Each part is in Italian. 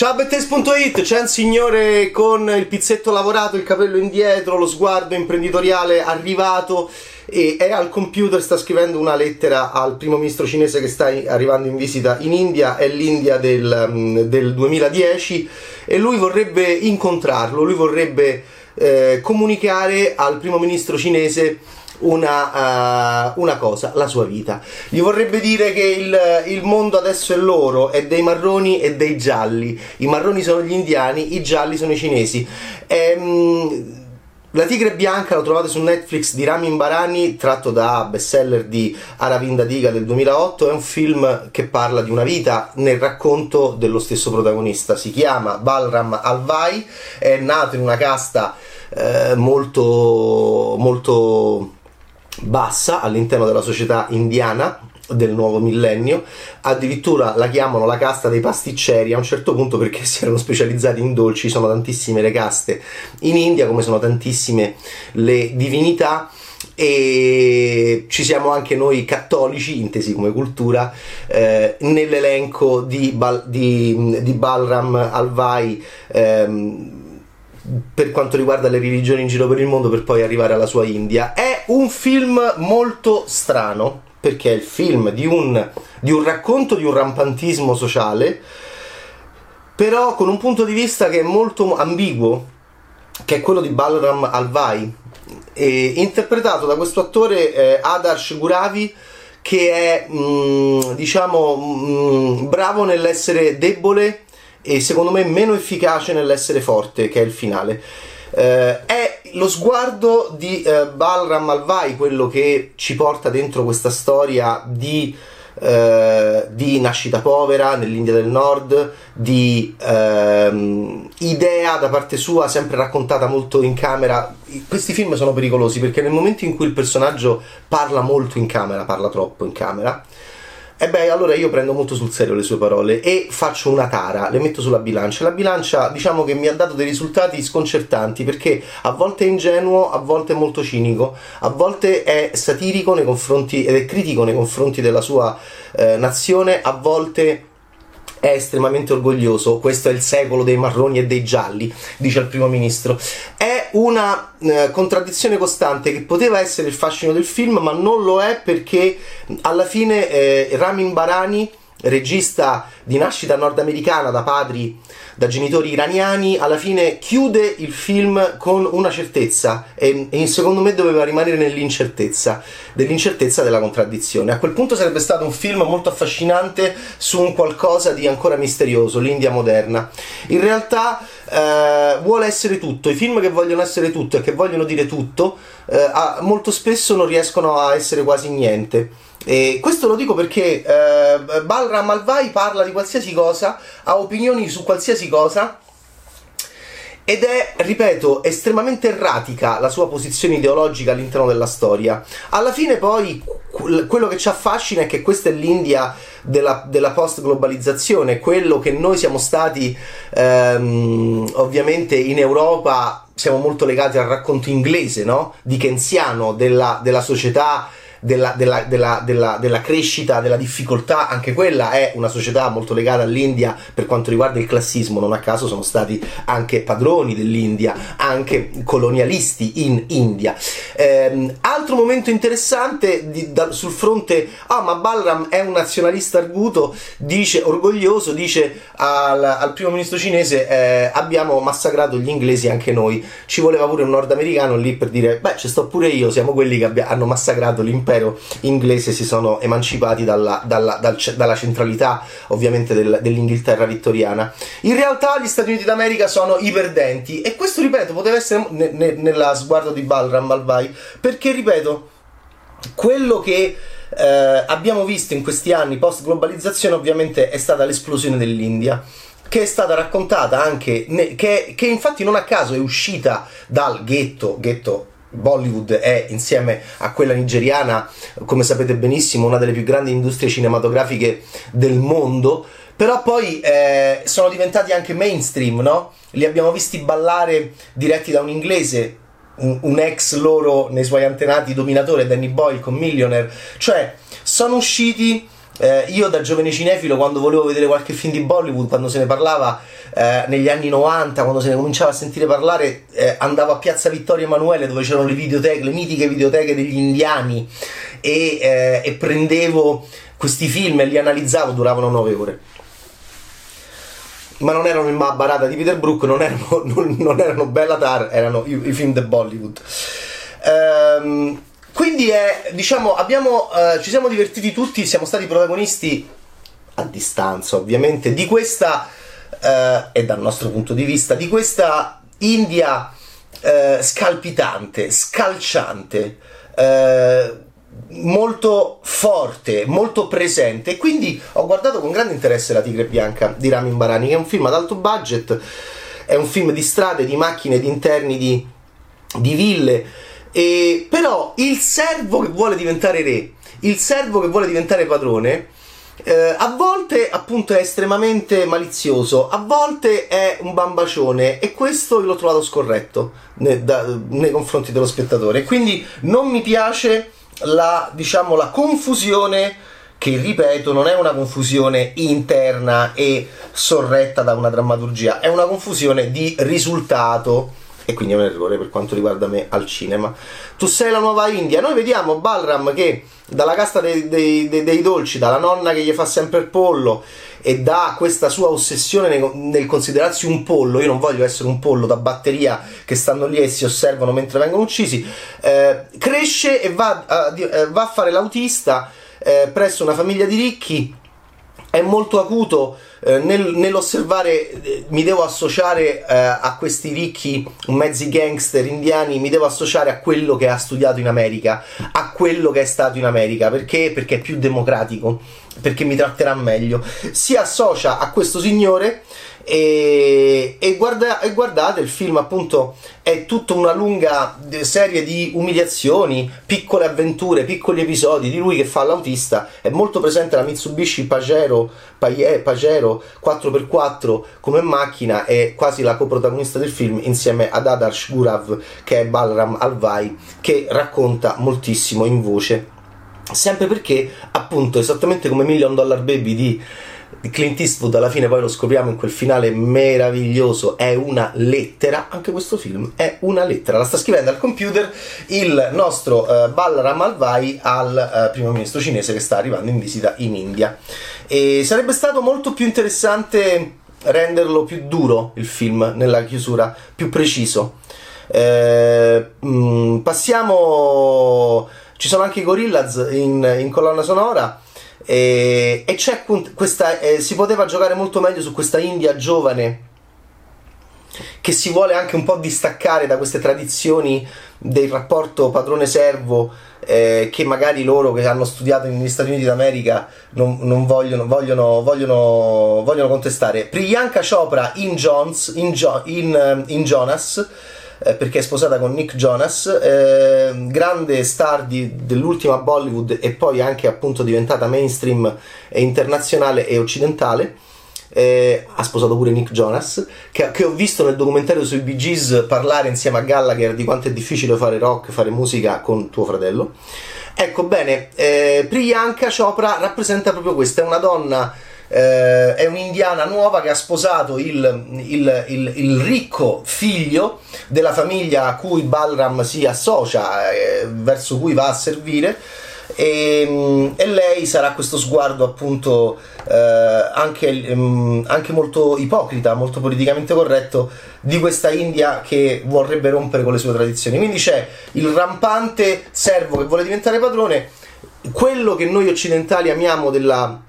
Ciao Bettes.it, c'è un signore con il pizzetto lavorato, il capello indietro, lo sguardo imprenditoriale arrivato e è al computer, sta scrivendo una lettera al primo ministro cinese che sta arrivando in visita in India, è l'India del, mm, del 2010 e lui vorrebbe incontrarlo, lui vorrebbe eh, comunicare al primo ministro cinese una, uh, una, cosa, la sua vita. Gli vorrebbe dire che il, il, mondo adesso è loro, è dei marroni e dei gialli. I marroni sono gli indiani, i gialli sono i cinesi. Ehm, la Tigre Bianca lo trovate su Netflix di Ramin Barani, tratto da bestseller di Aravinda Diga del 2008. È un film che parla di una vita nel racconto dello stesso protagonista. Si chiama Balram Alvai, è nato in una casta eh, molto, molto bassa all'interno della società indiana del nuovo millennio, addirittura la chiamano la casta dei pasticceri a un certo punto perché si erano specializzati in dolci, sono tantissime le caste in India come sono tantissime le divinità e ci siamo anche noi cattolici, intesi come cultura, eh, nell'elenco di, Bal- di, di Balram Alvai. Ehm, per quanto riguarda le religioni in giro per il mondo per poi arrivare alla sua India. È un film molto strano perché è il film di un, di un racconto di un rampantismo sociale, però con un punto di vista che è molto ambiguo, che è quello di Balram Alvai, interpretato da questo attore eh, Adarsh Guravi che è mh, mm, diciamo mh, mm, bravo nell'essere debole e secondo me meno efficace nell'essere forte, che è il finale. Eh, è lo sguardo di eh, Balram Alvai quello che ci porta dentro questa storia di, eh, di nascita povera nell'India del Nord, di ehm, idea da parte sua sempre raccontata molto in camera. Questi film sono pericolosi perché nel momento in cui il personaggio parla molto in camera, parla troppo in camera, e beh, allora io prendo molto sul serio le sue parole e faccio una tara, le metto sulla bilancia. La bilancia, diciamo che mi ha dato dei risultati sconcertanti perché a volte è ingenuo, a volte è molto cinico, a volte è satirico nei confronti ed è critico nei confronti della sua eh, nazione, a volte è estremamente orgoglioso. Questo è il secolo dei marroni e dei gialli, dice il primo ministro. È una eh, contraddizione costante che poteva essere il fascino del film, ma non lo è perché alla fine eh, Ramin Barani regista di nascita nordamericana da padri, da genitori iraniani, alla fine chiude il film con una certezza e, e secondo me doveva rimanere nell'incertezza, dell'incertezza della contraddizione. A quel punto sarebbe stato un film molto affascinante su un qualcosa di ancora misterioso, l'India moderna. In realtà eh, vuole essere tutto, i film che vogliono essere tutto e che vogliono dire tutto, eh, molto spesso non riescono a essere quasi niente. E questo lo dico perché eh, Balram Alvai parla di qualsiasi cosa, ha opinioni su qualsiasi cosa ed è, ripeto, estremamente erratica la sua posizione ideologica all'interno della storia. Alla fine poi quello che ci affascina è che questa è l'India della, della post-globalizzazione, quello che noi siamo stati ehm, ovviamente in Europa, siamo molto legati al racconto inglese, no? Di Kenziano, della, della società della, della, della, della, crescita, della difficoltà, anche quella è una società molto legata all'India per quanto riguarda il classismo, non a caso sono stati anche padroni dell'India, anche colonialisti in India. Ehm, altro momento interessante di, da, sul fronte, ah ma Balram è un nazionalista arguto, dice, orgoglioso, dice al, al primo ministro cinese eh, abbiamo massacrato gli inglesi anche noi, ci voleva pure un nordamericano lì per dire beh ci sto pure io, siamo quelli che abbia, hanno massacrato l'impero impero inglese si sono emancipati dalla, dalla, dal, dalla centralità ovviamente del, dell'Inghilterra vittoriana. In realtà gli Stati Uniti d'America sono i perdenti e questo, ripeto, poteva essere ne, ne, nella sguardo di Balram Malvai perché, ripeto, quello che eh, abbiamo visto in questi anni post globalizzazione ovviamente è stata l'esplosione dell'India che è stata raccontata anche, ne, che, che, infatti non a caso è uscita dal ghetto, ghetto Bollywood è insieme a quella nigeriana, come sapete benissimo, una delle più grandi industrie cinematografiche del mondo, però poi eh, sono diventati anche mainstream, no? Li abbiamo visti ballare diretti da un inglese, un, un ex loro nei suoi antenati dominatore, Danny Boyle con Millionaire, cioè sono usciti eh, io da giovane cinefilo quando volevo vedere qualche film di Bollywood, quando se ne parlava eh, negli anni 90, quando se ne cominciava a sentire parlare, eh, andavo a Piazza Vittorio Emanuele dove c'erano le videoteche, le mitiche videoteche degli indiani e, eh, e prendevo questi film e li analizzavo, duravano 9 ore ma non erano il Mahabharata di Peter Brook, non erano, non, non erano Bellatar, erano i, i film di Bollywood. Ehm, quindi è, diciamo, abbiamo, eh, ci siamo divertiti tutti, siamo stati protagonisti a distanza ovviamente di questa, eh, e dal nostro punto di vista, di questa India eh, scalpitante, scalciante, eh, molto forte, molto presente. Quindi ho guardato con grande interesse La Tigre Bianca di Ramin Barani, che è un film ad alto budget, è un film di strade, di macchine, di interni, di, di ville. E, però il servo che vuole diventare re, il servo che vuole diventare padrone, eh, a volte appunto è estremamente malizioso, a volte è un bambacione e questo l'ho trovato scorretto nei, da, nei confronti dello spettatore. Quindi non mi piace la, diciamo, la confusione che ripeto non è una confusione interna e sorretta da una drammaturgia, è una confusione di risultato e quindi è un errore per quanto riguarda me al cinema. Tu sei la nuova India, noi vediamo Balram che dalla casta dei, dei, dei, dei dolci, dalla nonna che gli fa sempre il pollo e da questa sua ossessione nel, nel, considerarsi un pollo, io non voglio essere un pollo da batteria che stanno lì e si osservano mentre vengono uccisi, eh, cresce e va a, eh, va a fare l'autista eh, presso una famiglia di ricchi. È molto acuto eh, nel, nell'osservare, eh, mi devo associare eh, a questi ricchi mezzi gangster indiani, mi devo associare a quello che ha studiato in America, a quello che è stato in America, perché? Perché è più democratico, perché mi tratterà meglio. Si associa a questo signore e, e, guarda, e, guardate il film appunto è tutta una lunga serie di umiliazioni piccole avventure piccoli episodi di lui che fa l'autista. È molto presente la Mitsubishi Pajero, Pajero 4x4 come macchina è quasi la coprotagonista del film insieme ad Adarsh Gurav che è Balram Alvai che racconta moltissimo in voce. Sempre perché appunto esattamente come Million Dollar Baby di Clint Eastwood alla fine poi lo scopriamo in quel finale meraviglioso è una lettera anche questo film è una lettera. La sta scrivendo al computer il nostro uh, Balaram Alvai al uh, primo ministro cinese che sta arrivando in visita in India. E sarebbe stato molto più interessante renderlo più duro il film nella chiusura più preciso. Eh, mh, mm, passiamo ci sono anche i Gorillaz in, in colonna sonora e, e c'è questa, eh, si poteva giocare molto meglio su questa India giovane che si vuole anche un po' distaccare da queste tradizioni del rapporto padrone-servo eh, che magari loro che hanno studiato negli Stati Uniti d'America non, non vogliono, vogliono, vogliono, vogliono, contestare. Priyanka Chopra in, Jones, in, jo, in, in Jonas eh, perché è sposata con Nick Jonas, eh, grande star di, dell'ultima Bollywood e poi anche appunto diventata mainstream e internazionale e occidentale. Eh, ha sposato pure Nick Jonas, che, che, ho visto nel documentario sui Bee Gees parlare insieme a Gallagher di quanto è difficile fare rock, fare musica con tuo fratello. Ecco bene, eh, Priyanka Chopra rappresenta proprio questa, è una donna eh, è un'indiana nuova che ha sposato il, il, il, il, ricco figlio della famiglia a cui Balram si associa, eh, verso cui va a servire. E, e, lei sarà questo sguardo appunto eh, anche, um, anche, molto ipocrita, molto politicamente corretto di questa India che vorrebbe rompere con le sue tradizioni. Quindi c'è il rampante servo che vuole diventare padrone, quello che noi occidentali amiamo della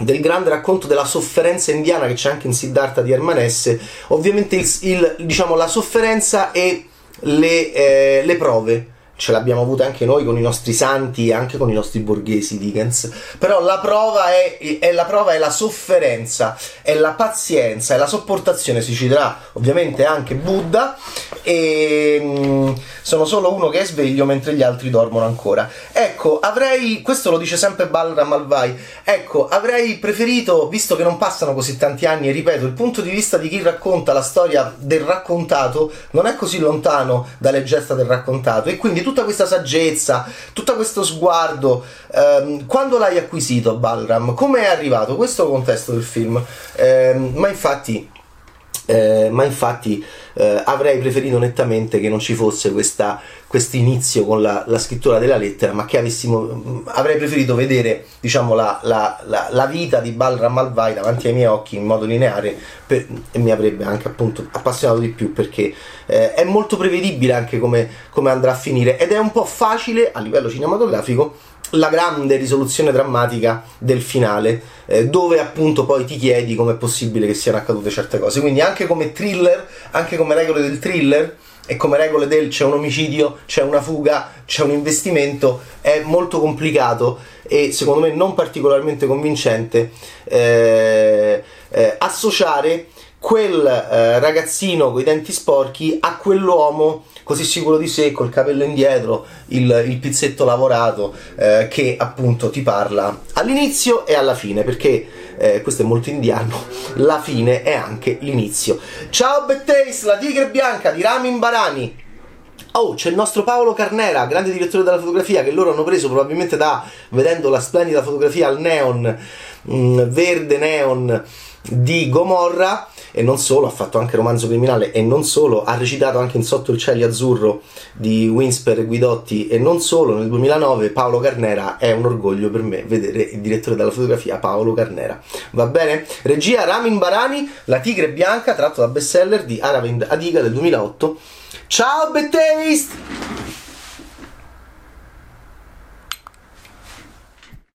del grande racconto della sofferenza indiana che c'è anche in Siddhartha di Hermanesse, ovviamente il, il, diciamo, la sofferenza e le, eh, le prove ce l'abbiamo avuta anche noi con i nostri santi e anche con i nostri borghesi Dickens però la prova è, è, la prova è la sofferenza è la pazienza è la sopportazione si citerà ovviamente anche Buddha. E mh, mm, sono solo uno che è sveglio mentre gli altri dormono ancora. Ecco avrei questo lo dice sempre Balram Malvai ecco avrei preferito visto che non passano così tanti anni e ripeto il punto di vista di chi racconta la storia del raccontato non è così lontano dalle gesta del raccontato e quindi tutta questa saggezza, tutto questo sguardo, ehm, quando l'hai acquisito Balram? Come è arrivato? Questo contesto del film. Ehm, ma infatti eh, ma infatti eh, avrei preferito nettamente che non ci fosse questo inizio con la, la, scrittura della lettera, ma che avessimo, mm, avrei preferito vedere diciamo, la, la, la, vita di Balram Malvai davanti ai miei occhi in modo lineare per, e mi avrebbe anche appunto appassionato di più perché eh, è molto prevedibile anche come, come andrà a finire ed è un po' facile a livello cinematografico la grande risoluzione drammatica del finale, eh, dove appunto poi ti chiedi com'è possibile che siano accadute certe cose. Quindi anche come thriller, anche come regole del thriller e come regole del c'è un omicidio, c'è una fuga, c'è un investimento, è molto complicato e secondo me non particolarmente convincente eh, eh, associare quel eh, ragazzino con i denti sporchi a quell'uomo così sicuro di sé, col capello indietro, il, il pizzetto lavorato, eh, che appunto ti parla all'inizio e alla fine, perché eh, questo è molto indiano, la fine è anche l'inizio. Ciao Bettace, la tigre bianca di Ramin Barani. Oh, c'è il nostro Paolo Carnera, grande direttore della fotografia, che loro hanno preso probabilmente da, vedendo la splendida fotografia al neon, mh, mm, verde neon di Gomorra e non solo, ha fatto anche romanzo criminale e non solo, ha recitato anche in Sotto il cielo azzurro di Winsper e Guidotti e non solo, nel 2009 Paolo Carnera è un orgoglio per me vedere il direttore della fotografia Paolo Carnera. Va bene? Regia Ramin Barani, La tigre bianca, tratto da bestseller di Aravind Adiga del 2008. Ciao Bettaste!